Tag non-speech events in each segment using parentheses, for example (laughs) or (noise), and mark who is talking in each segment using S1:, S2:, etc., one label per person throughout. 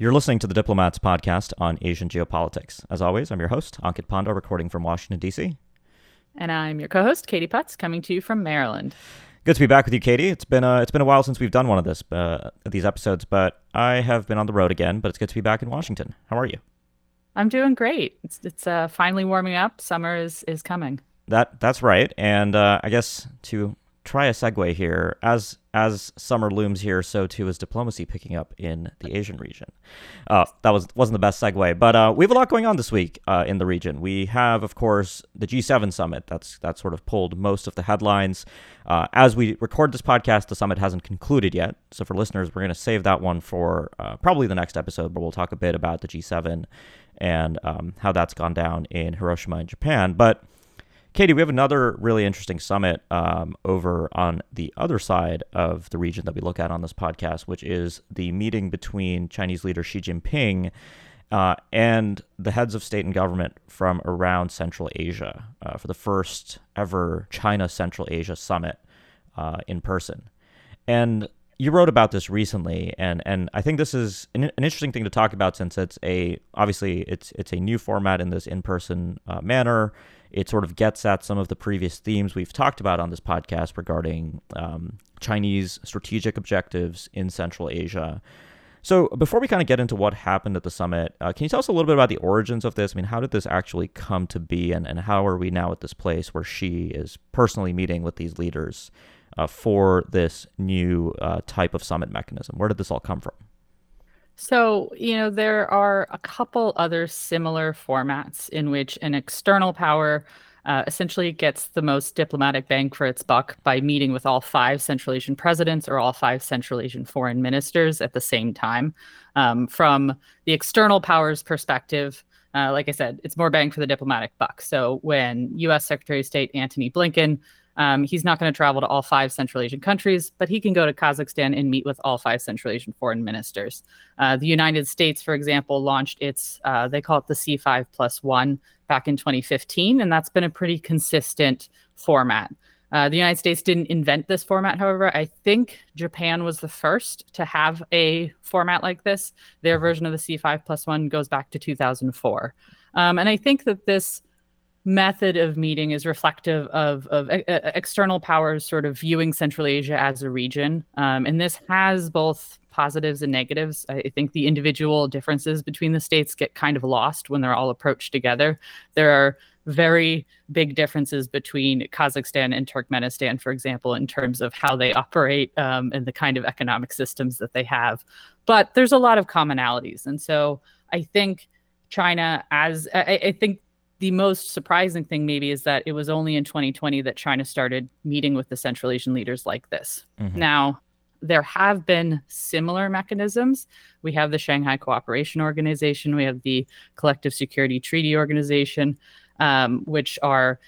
S1: You're listening to the Diplomats podcast on Asian geopolitics. As always, I'm your host, Ankit Panda, recording from Washington, D.C.
S2: And I'm your co-host, Katie Putz, coming to you from Maryland.
S1: Good to be back with you, Katie. It's been a, it's been a while since we've done one of this uh, these episodes, but I have been on the road again. But it's good to be back in Washington. How are you?
S2: I'm doing great. It's it's uh, finally warming up. Summer is is coming.
S1: That that's right. And uh, I guess to try a segue here. As as summer looms here, so too is diplomacy picking up in the Asian region. Uh, that was wasn't the best segue, but uh, we have a lot going on this week uh, in the region. We have, of course, the G7 summit. That's that sort of pulled most of the headlines. Uh, as we record this podcast, the summit hasn't concluded yet. So for listeners, we're going to save that one for uh, probably the next episode, but we'll talk a bit about the G7 and um, how that's gone down in Hiroshima in Japan. But Katie, we have another really interesting summit um, over on the other side of the region that we look at on this podcast, which is the meeting between Chinese leader Xi Jinping uh, and the heads of state and government from around Central Asia uh, for the first ever China Central Asia summit uh, in person. And you wrote about this recently, and, and I think this is an, an, interesting thing to talk about since it's a obviously it's it's a new format in this in person uh, manner it sort of gets at some of the previous themes we've talked about on this podcast regarding um, Chinese strategic objectives in Central Asia. So, before we kind of get into what happened at the summit, uh, can you tell us a little bit about the origins of this? I mean, how did this actually come to be, and, and how are we now at this place where Xi is personally meeting with these leaders uh, for this new uh, type of summit mechanism? Where did this all come from?
S2: So, you know, there are a couple other similar formats in which an external power uh, essentially gets the most diplomatic bang for its buck by meeting with all five Central Asian presidents or all five Central Asian foreign ministers at the same time. Um, from the external powers perspective, uh, like I said, it's more bang for the diplomatic buck. So when U.S. Secretary of State Antony Blinken um, he's not going to travel to all five Central Asian countries, but he can go to Kazakhstan and meet with all five Central Asian foreign ministers. Uh, the United States, for example, launched its, uh, they call it the C5 plus one back in 2015, and that's been a pretty consistent format. Uh, the United States didn't invent this format, however. I think Japan was the first to have a format like this. Their version of the C5 plus one goes back to 2004. Um, and I think that this method of meeting is reflective of, of external powers sort of viewing Central Asia as a region. Um, and this has both positives and negatives. I think the individual differences between the states get kind of lost when they're all approached together. There are very big differences between Kazakhstan and Turkmenistan, for example, in terms of how they operate um, and the kind of economic systems that they have. But there's a lot of commonalities. And so I think China, as I, I think the most surprising thing maybe is that it was only in 2020 that China started meeting with the Central Asian leaders like this. Mm-hmm. Now, there have been similar mechanisms. We have the Shanghai Cooperation Organization, we have the Collective Security Treaty Organization, um, which are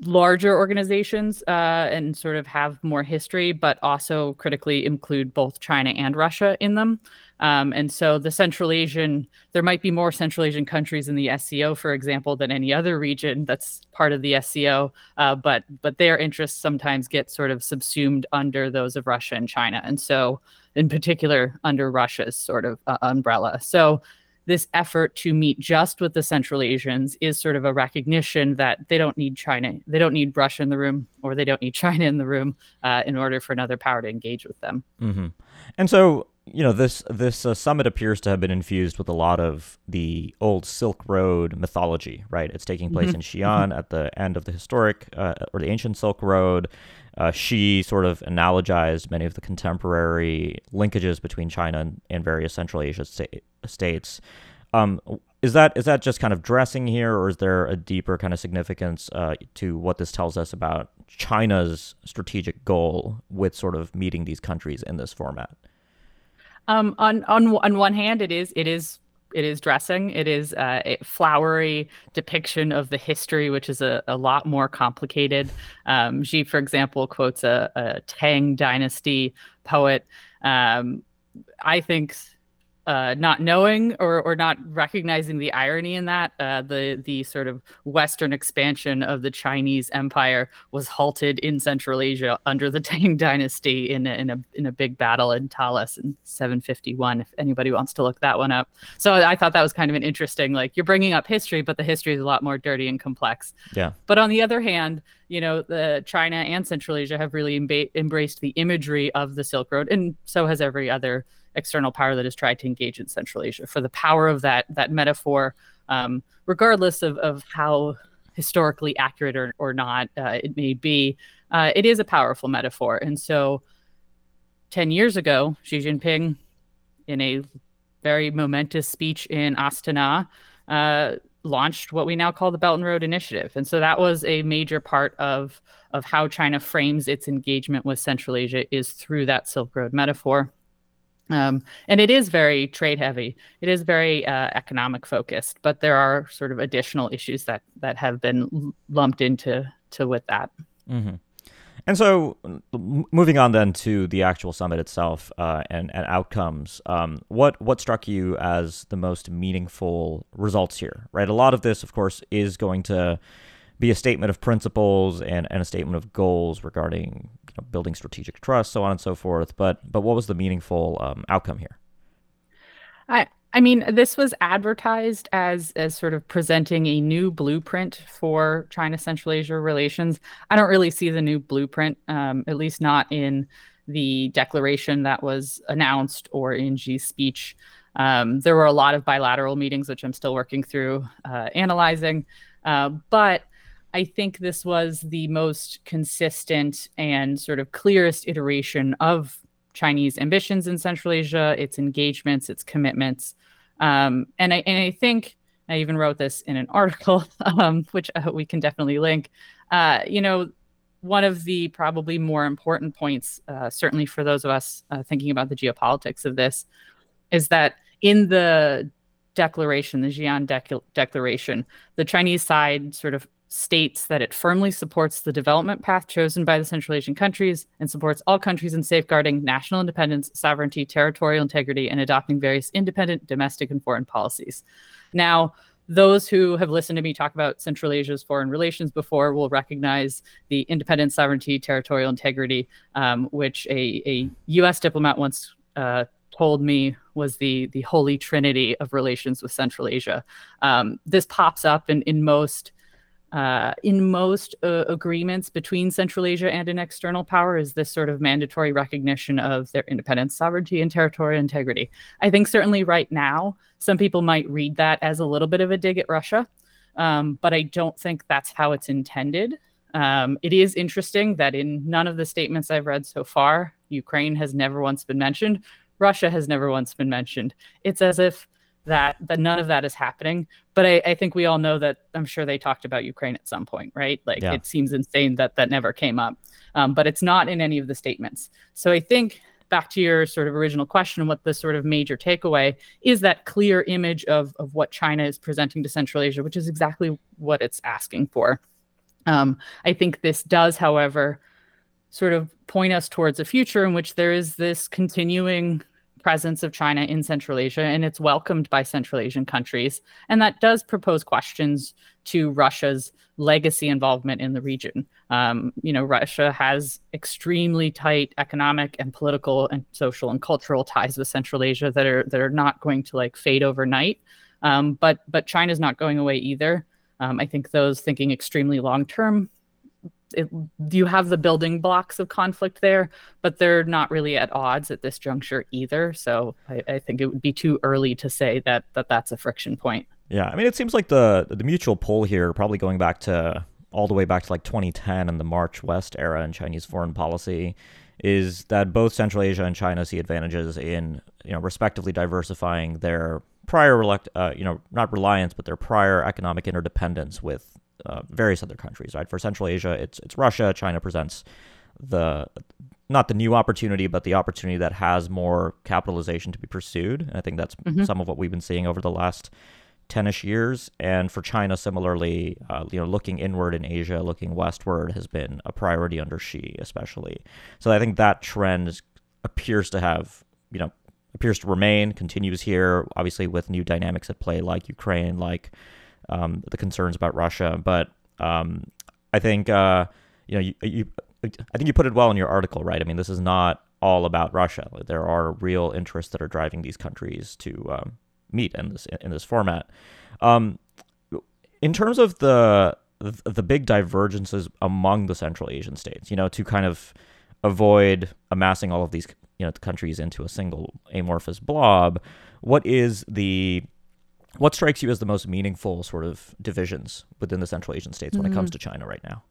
S2: larger organizations uh, and sort of have more history, but also critically include both China and Russia in them. Um, and so the Central Asian, there might be more Central Asian countries in the SCO, for example, than any other region that's part of the SCO. Uh, but but their interests sometimes get sort of subsumed under those of Russia and China, and so in particular under Russia's sort of uh, umbrella. So this effort to meet just with the Central Asians is sort of a recognition that they don't need China, they don't need Russia in the room, or they don't need (laughs) China in the room uh, in order for another power to engage with them.
S1: Mm-hmm. And so, you know, this this uh, summit appears to have been infused with a lot of the old Silk Road mythology, right? It's taking place mm-hmm. in Xi'an at the end of the historic uh, or the ancient Silk Road. Uh, Xi sort of analogized many of the contemporary linkages between China and, and various Central Asia sta- states. Um, is that is that just kind of dressing here, or is there a deeper kind of significance uh, to what this tells us about China's strategic goal with sort of meeting these countries in this format?
S2: Um, on on on one hand, it is it is it is dressing. It is uh, a flowery depiction of the history, which is a, a lot more complicated. Um, Xi, for example, quotes a, a Tang Dynasty poet. Um, I think uh, not knowing or, or not recognizing the irony in that, uh, the the sort of Western expansion of the Chinese Empire was halted in Central Asia under the (laughs) Tang Dynasty in a, in a in a big battle in Talas in 751. If anybody wants to look that one up, so I thought that was kind of an interesting. Like you're bringing up history, but the history is a lot more dirty and complex.
S1: Yeah.
S2: But on the other hand, you know, the China and Central Asia have really emba- embraced the imagery of the Silk Road, and so has every other external power that has tried to engage in Central Asia. For the power of that that metaphor, um, regardless of, of how historically accurate or, or not uh, it may be, uh, it is a powerful metaphor. And so, ten years ago, Xi Jinping, in a very momentous speech in Astana, uh, launched what we now call the Belt and Road Initiative. And so that was a major part of of how China frames its engagement with Central Asia is through that Silk Road metaphor. Um, and it is very trade heavy. It is very uh, economic focused, but there are sort of additional issues that that have been lumped into to with that.
S1: Mm-hmm. And so, moving on then to the actual summit itself uh, and and outcomes, um, what what struck you as the most meaningful results here? Right, a lot of this, of course, is going to be a statement of principles and, and a statement of goals regarding you know, building strategic trust, so on and so forth. But but what was the meaningful um, outcome here?
S2: I I mean, this was advertised as as sort of presenting a new blueprint for China Central Asia relations. I don't really see the new blueprint, um, at least not in the declaration that was announced or in Xi's speech. Um, there were a lot of bilateral meetings, which I'm still working through uh, analyzing. Uh, but I think this was the most consistent and sort of clearest iteration of Chinese ambitions in Central Asia, its engagements, its commitments. Um, and, I, and I think I even wrote this in an (laughs) article, um, which uh, we can definitely link. Uh, you know, one of the probably more important points, uh, certainly for those of us uh, thinking about the geopolitics of this, is that in the declaration, the Xi'an Dec- Declaration, the Chinese side sort of states that it firmly supports the development path chosen by the Central Asian countries and supports all countries in safeguarding national independence, sovereignty, territorial integrity, and adopting various independent domestic and foreign policies. Now, those who have listened to me talk about Central Asia's foreign relations before will recognize the independent sovereignty, territorial integrity, um, which a, a U.S. diplomat once uh, told me was the the holy trinity of relations with Central Asia. Um, this pops up in in most uh, in most uh, agreements between Central Asia and an external power is this sort of mandatory recognition of their independence, sovereignty, and territorial integrity. I think certainly right now, some people might read that as a little bit of a dig at Russia, um, but I don't think that's how it's intended. Um, it is interesting that in none of the statements I've read so far, Ukraine has never once been mentioned. Russia has never once been mentioned. It's as if that that none of that is happening. But I, I, think we all know that I'm sure they talked about Ukraine at some point, right? Like yeah. it seems insane that that never came up. Um, but it's not in any of the statements. So I think back to your sort of original question, what the sort of major takeaway is that clear image of of what China is presenting to Central Asia, which is exactly what it's asking for. Um, I think this does, however, sort of point us towards a future in which there is this continuing presence of China in Central Asia, and it's welcomed by Central Asian countries. And that does propose questions to Russia's legacy involvement in the region. Um, you know, Russia has extremely tight economic and political and social and cultural ties with Central Asia that are that are not going to like fade overnight. Um, but but China's not going away either. Um, I think those thinking extremely long term it, you have the building blocks of conflict there, but they're not really at odds at this juncture either. So I, I, think it would be too early to say that, that that's a friction point.
S1: Yeah, I mean, it seems like the the mutual pull here, probably going back to all the way back to like 2010 and the March West era in Chinese foreign policy, is that both Central Asia and China see advantages in you know respectively diversifying their prior uh, you know not reliance but their prior economic interdependence with uh, various other countries, right? For Central Asia, it's it's Russia. China presents the not the new opportunity, but the opportunity that has more capitalization to be pursued. And I think that's mm-hmm. some of what we've been seeing over the last ten-ish years. And for China, similarly, uh, you know, looking inward in Asia, looking westward has been a priority under Xi, especially. So I think that trend appears to have, you know, appears to remain, continues here, obviously with new dynamics at play like Ukraine, like um, the concerns about Russia. But um, I think uh, you know you, you I think you put it well in your article, right? I mean, this is not all about Russia. There are real interests that are driving these countries to um, meet in this in this format. Um, in terms of the the big divergences among the Central Asian states, you know, to kind of avoid amassing all of these you know countries into a single amorphous blob, what is the what strikes you as the most meaningful sort of divisions within the Central Asian states when mm-hmm. it comes mm-hmm. to China right now?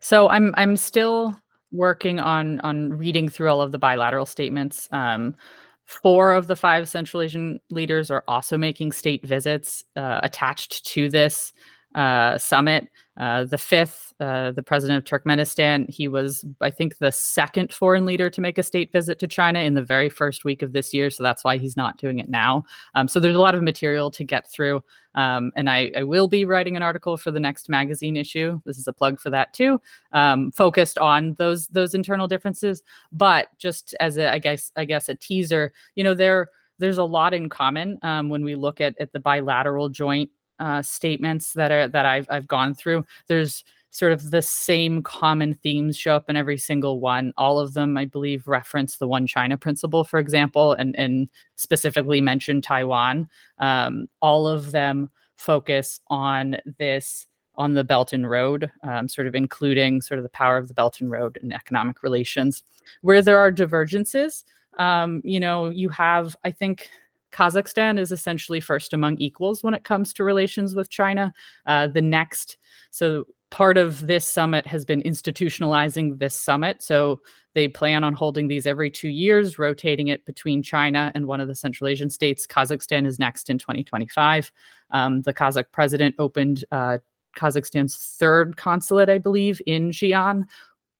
S2: So I'm I'm still working on on reading through all of the bilateral statements. Um, four of the five Central Asian leaders are also making state visits uh, attached to this uh, summit. Uh, the fifth, uh, the president of Turkmenistan, he was, I think, the second foreign leader to make a state visit to China in the very first week of this year. So that's why he's not doing it now. Um, so there's a lot of material to get through. Um, and I, I, will be writing an article for the next magazine issue. This is a plug for that too, um, focused on those those internal differences. But just as a, I guess, I guess a teaser, you know, there there's a lot in common um, when we look at, at the bilateral joint uh, statements that are that I've I've gone through. There's sort of the same common themes show up in every single one. All of them, I believe, reference the one China principle, for example, and and specifically mention Taiwan. Um, all of them focus on this on the Belt and Road, um, sort of including sort of the power of the Belt and Road and economic relations. Where there are divergences, um, you know, you have, I think, Kazakhstan is essentially first among equals when it comes to relations with China. Uh, the next, so part of this summit has been institutionalizing this summit. So they plan on holding these every two years, rotating it between China and one of the Central Asian states. Kazakhstan is next in 2025. Um, the Kazakh president opened uh, Kazakhstan's third consulate, I believe, in Xi'an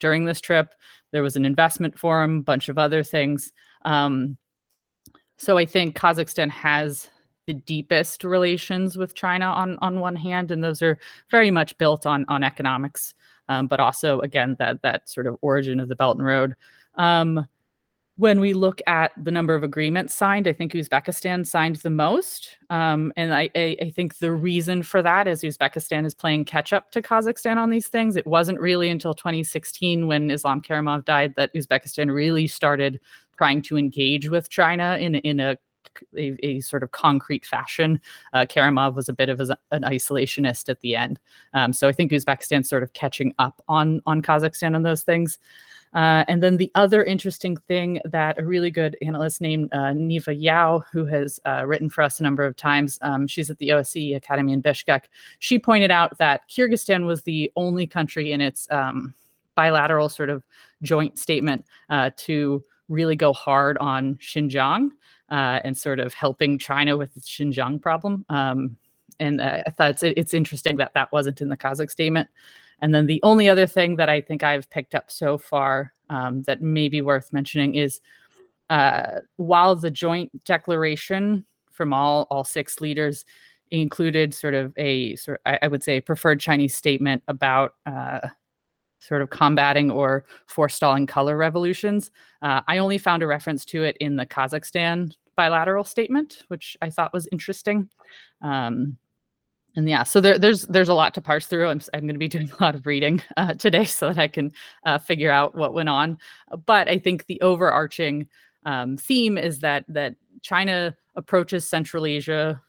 S2: during this trip. There was an investment forum, bunch of other things. Um, so I think Kazakhstan has the deepest relations with China on on one hand, and those are very much built on on economics, um, but also again that that sort of origin of the Belt and Road. Um, when we look at the number of agreements signed, I think Uzbekistan signed the most. Um, and I, I, I, think the reason for that is Uzbekistan is playing catch up to Kazakhstan on these things. It wasn't really until 2016 when Islam Karimov died that Uzbekistan really started trying to engage with China in in a a, a, sort of concrete fashion. Uh, Karimov was a bit of a, an isolationist at the end, um, so I think Uzbekistan's sort of catching up on on Kazakhstan on those things. Uh, and then the other interesting thing that a really good analyst named uh, Niva Yau, who has uh, written for us a number of times, um, she's at the OSCE Academy in Bishkek. She pointed out that Kyrgyzstan was the only country in its um, bilateral sort of joint statement uh, to really go hard on Xinjiang uh, and sort of helping China with the Xinjiang problem. Um, and uh, I thought it's, it's interesting that that wasn't in the Kazakh statement. And then the only other thing that I think I've picked up so far um, that may be worth mentioning is uh, while the joint declaration from all all six leaders included sort of a sort I, would say preferred Chinese statement about uh, sort of combating or forestalling color revolutions. Uh, I only found a reference to it in the Kazakhstan bilateral statement, which I thought was interesting. Um, and yeah, so there, there's there's a lot to parse through. I'm, I'm going to be doing (laughs) a lot of reading uh, today so that I can uh, figure out what went on. But I think the overarching um, theme is that that China approaches Central Asia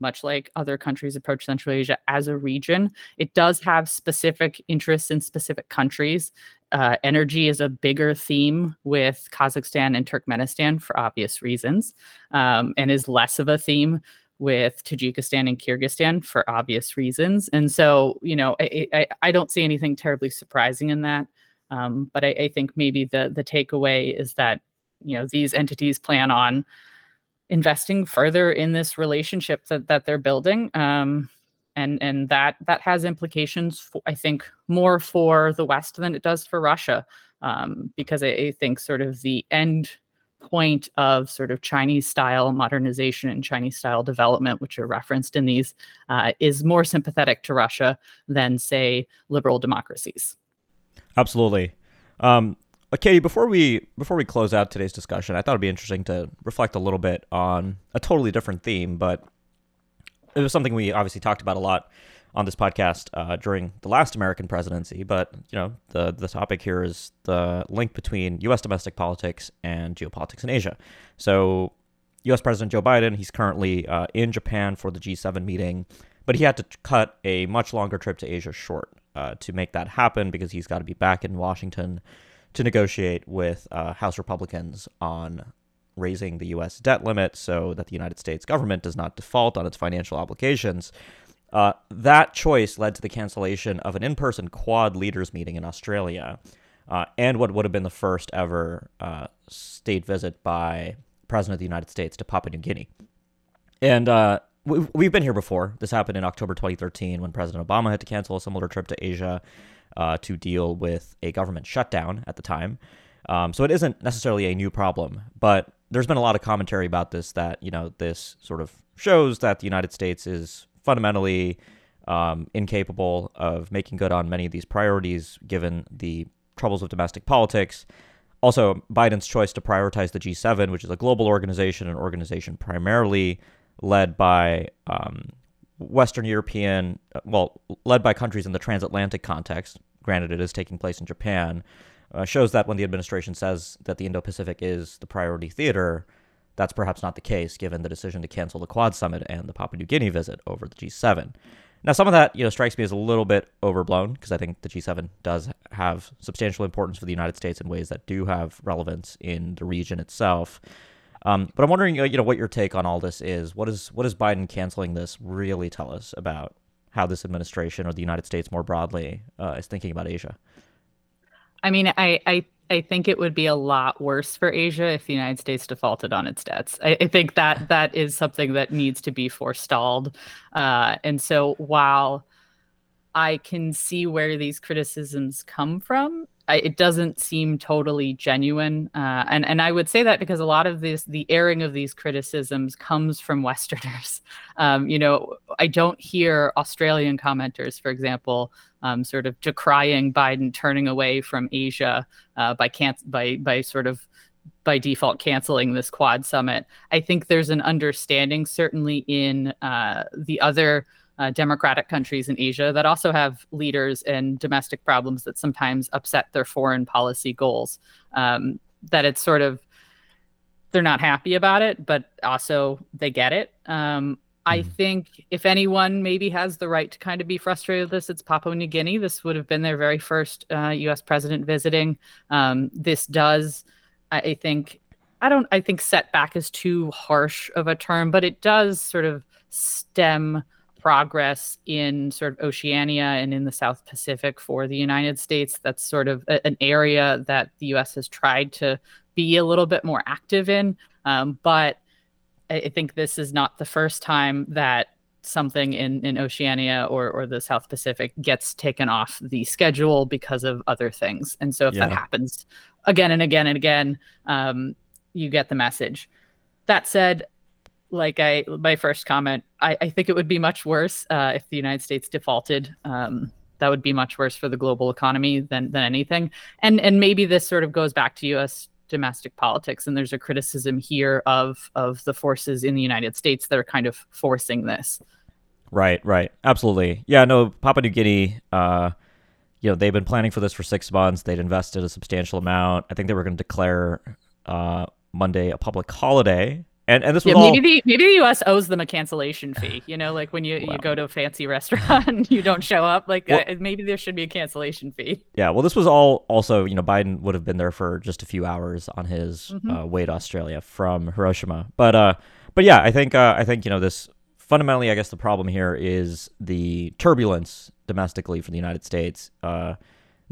S2: much like other countries approach Central Asia as a region. It does have specific interests in specific countries. Uh, energy is a bigger theme with Kazakhstan and Turkmenistan for obvious reasons, um, and is less of a theme with Tajikistan and Kyrgyzstan for obvious reasons. And so, you know, I, I, I don't see anything terribly surprising in that. Um, but I, I think maybe the the takeaway is that you know these entities plan on investing further in this relationship that, that they're building um, and and that that has implications for, i think more for the west than it does for russia um, because I, I, think sort of the end point of sort of chinese style modernization and chinese style development which are referenced in these uh, is more sympathetic to russia than say liberal democracies.
S1: Absolutely. Um, uh, Katie, before we before we close out today's discussion, I thought it'd be interesting to reflect a little bit on a totally different theme, but it was something we obviously talked about a lot on this podcast uh, during the last American presidency. But you know, the the topic here is the link between U.S. domestic politics and geopolitics in Asia. So, U.S. President Joe Biden, he's currently uh, in Japan for the G7 meeting, but he had to cut a much longer trip to Asia short uh, to make that happen because he's got to be back in Washington to negotiate with uh, House Republicans on raising the U.S. debt limit so that the United States government does not default on its financial obligations. Uh, that choice led to the cancellation of an in person Quad leaders meeting in Australia uh, and what would have been the first ever uh, state visit by President of the United States to Papua New Guinea. And uh, we've been here before. This happened in October 2013 when President Obama had to cancel a similar trip to Asia uh, to deal with a government shutdown at the time. Um, so it isn't necessarily a new problem, but there's been a lot of commentary about this that, you know, this sort of shows that the United States is fundamentally um, incapable of making good on many of these priorities given the troubles of domestic politics. Also, Biden's choice to prioritize the G7, which is a global organization, an organization primarily led by um, Western European, uh, well, led by countries in the transatlantic context. Granted, it is taking place in Japan. Uh, shows that when the administration says that the Indo Pacific is the priority theater, that's perhaps not the case given the decision to cancel the Quad summit and the Papua New Guinea visit over the G7. Now, some of that, you know, strikes me as a little bit overblown because I think the G7 does have substantial importance for the United States in ways that do have relevance in the region itself. Um, but I'm wondering, you know, what your take on all this is. What is what does Biden canceling this really tell us about how this administration or the United States more broadly uh, is thinking about Asia?
S2: I mean, I, I I think it would be a lot worse for Asia if the United States defaulted on its debts. I, I think that (laughs) that is something that needs to be forestalled. Uh, and so while I can see where these criticisms come from, It doesn't seem totally genuine. Uh, and and I would say that because a lot of this, the airing of these criticisms comes from (laughs) Westerners. Um, you know, I don't hear Australian commenters, for example, um, sort of decrying Biden turning away from Asia uh, by can by by sort of by default canceling this Quad summit. I think there's an understanding, certainly in uh, the other uh, democratic countries in Asia, that also have leaders and domestic problems that sometimes upset their foreign policy goals. Um, that it's sort of they're not happy about it, but also they get it. Um, I mm-hmm. think if anyone maybe has the right to kind of be frustrated with this, it's Papua New Guinea. This would have been their very first uh, U.S. president visiting. Um, this does, I, I think, I don't, I think setback is too harsh of a term, but it does sort of stem progress in sort of Oceania and in the South Pacific for the United States. That's sort of a, an area that the U.S. has tried to be a little bit more active in, um, but I think this is not the first time that something in, in Oceania or, or the South Pacific gets taken off the schedule because of other things. And so if yeah. that happens again and again and again, um, you get the message. That said, like I my first comment, I, I think it would be much worse uh, if the United States defaulted. Um, that would be much worse for the global economy than than anything. And and maybe this sort of goes back to U.S domestic politics and there's a criticism here of of the forces in the United States that are kind of forcing this.
S1: Right, right. Absolutely. Yeah, no, Papua New Guinea uh you know, they've been planning for this for 6 months. They'd invested a substantial amount. I think they were going to declare uh Monday a public holiday and and this was
S2: yeah,
S1: all...
S2: maybe the maybe the U.S. owes them a cancellation fee. You know, like when you, wow. you go to a fancy (laughs) restaurant and you don't show up, like well, uh, maybe there should be a cancellation fee.
S1: Yeah, well, this was all also you know Biden would have been there for just a few hours on his mm-hmm. uh, way to Australia from Hiroshima, but uh, but yeah, I think uh, I think you know this fundamentally. I guess the problem here is the turbulence domestically for the United States. Uh,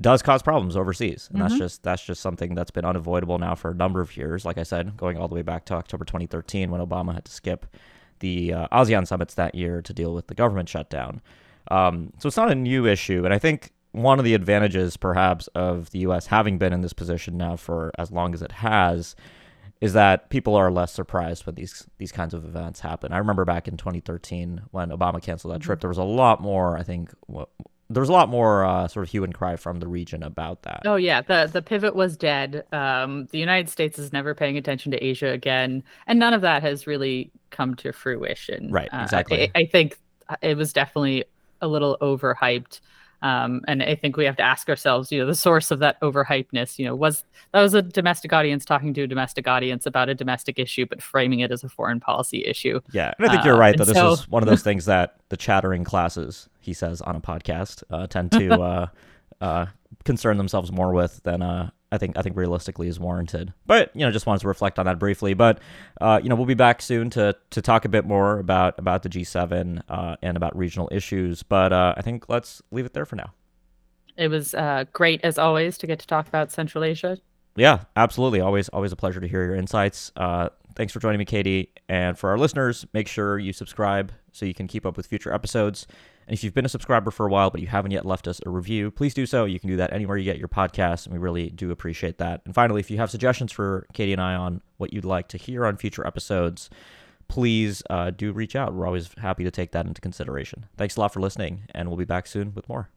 S1: does cause problems overseas, and mm-hmm. that's just that's just something that's been unavoidable now for a number of years. Like I said, going all the way back to October 2013 when Obama had to skip the uh, ASEAN summits that year to deal with the government shutdown. Um, so it's not a new issue, and I think one of the advantages, perhaps, of the U.S. having been in this position now for as long as it has, is that people are less surprised when these these kinds of events happen. I remember back in 2013 when Obama canceled that mm-hmm. trip, there was a lot more, I think, there was a lot more uh, sort of hue and cry from the region about that.
S2: Oh yeah, the the pivot was dead. Um, the United States is never paying attention to Asia again, and none of that has really come to fruition.
S1: Right, exactly.
S2: Uh, I, I, think it was definitely a little overhyped. Um, and I think we have to ask ourselves, you know, the source of that overhypeness, you know, was that was a domestic audience talking to a domestic audience about a domestic issue, but framing it as a foreign policy issue.
S1: Yeah, and I think you're uh, right that this so... is one of those (laughs) things that the chattering classes, he says on a podcast, uh, tend (laughs) to uh, uh, concern themselves more with than uh, I think I think realistically is warranted. But you know, just wanted to reflect on that briefly. But uh, you know, we'll be back soon to to talk a bit more about about the G7 uh, and about regional issues. But uh, I think let's leave it there for now.
S2: It was uh, great as always to get to talk about Central Asia.
S1: Yeah, absolutely. Always always a pleasure to hear your insights. Uh, thanks for joining me, Katie. And for our listeners, make sure you subscribe so you can keep up with future episodes. And if you've been a subscriber for a while, but you haven't yet left us a review, please do so. You can do that anywhere you get your podcasts, and we really do appreciate that. And finally, if you have suggestions for Katie and I on what you'd like to hear on future episodes, please uh, do reach out. We're always happy to take that into consideration. Thanks a lot for listening, and we'll be back soon with more.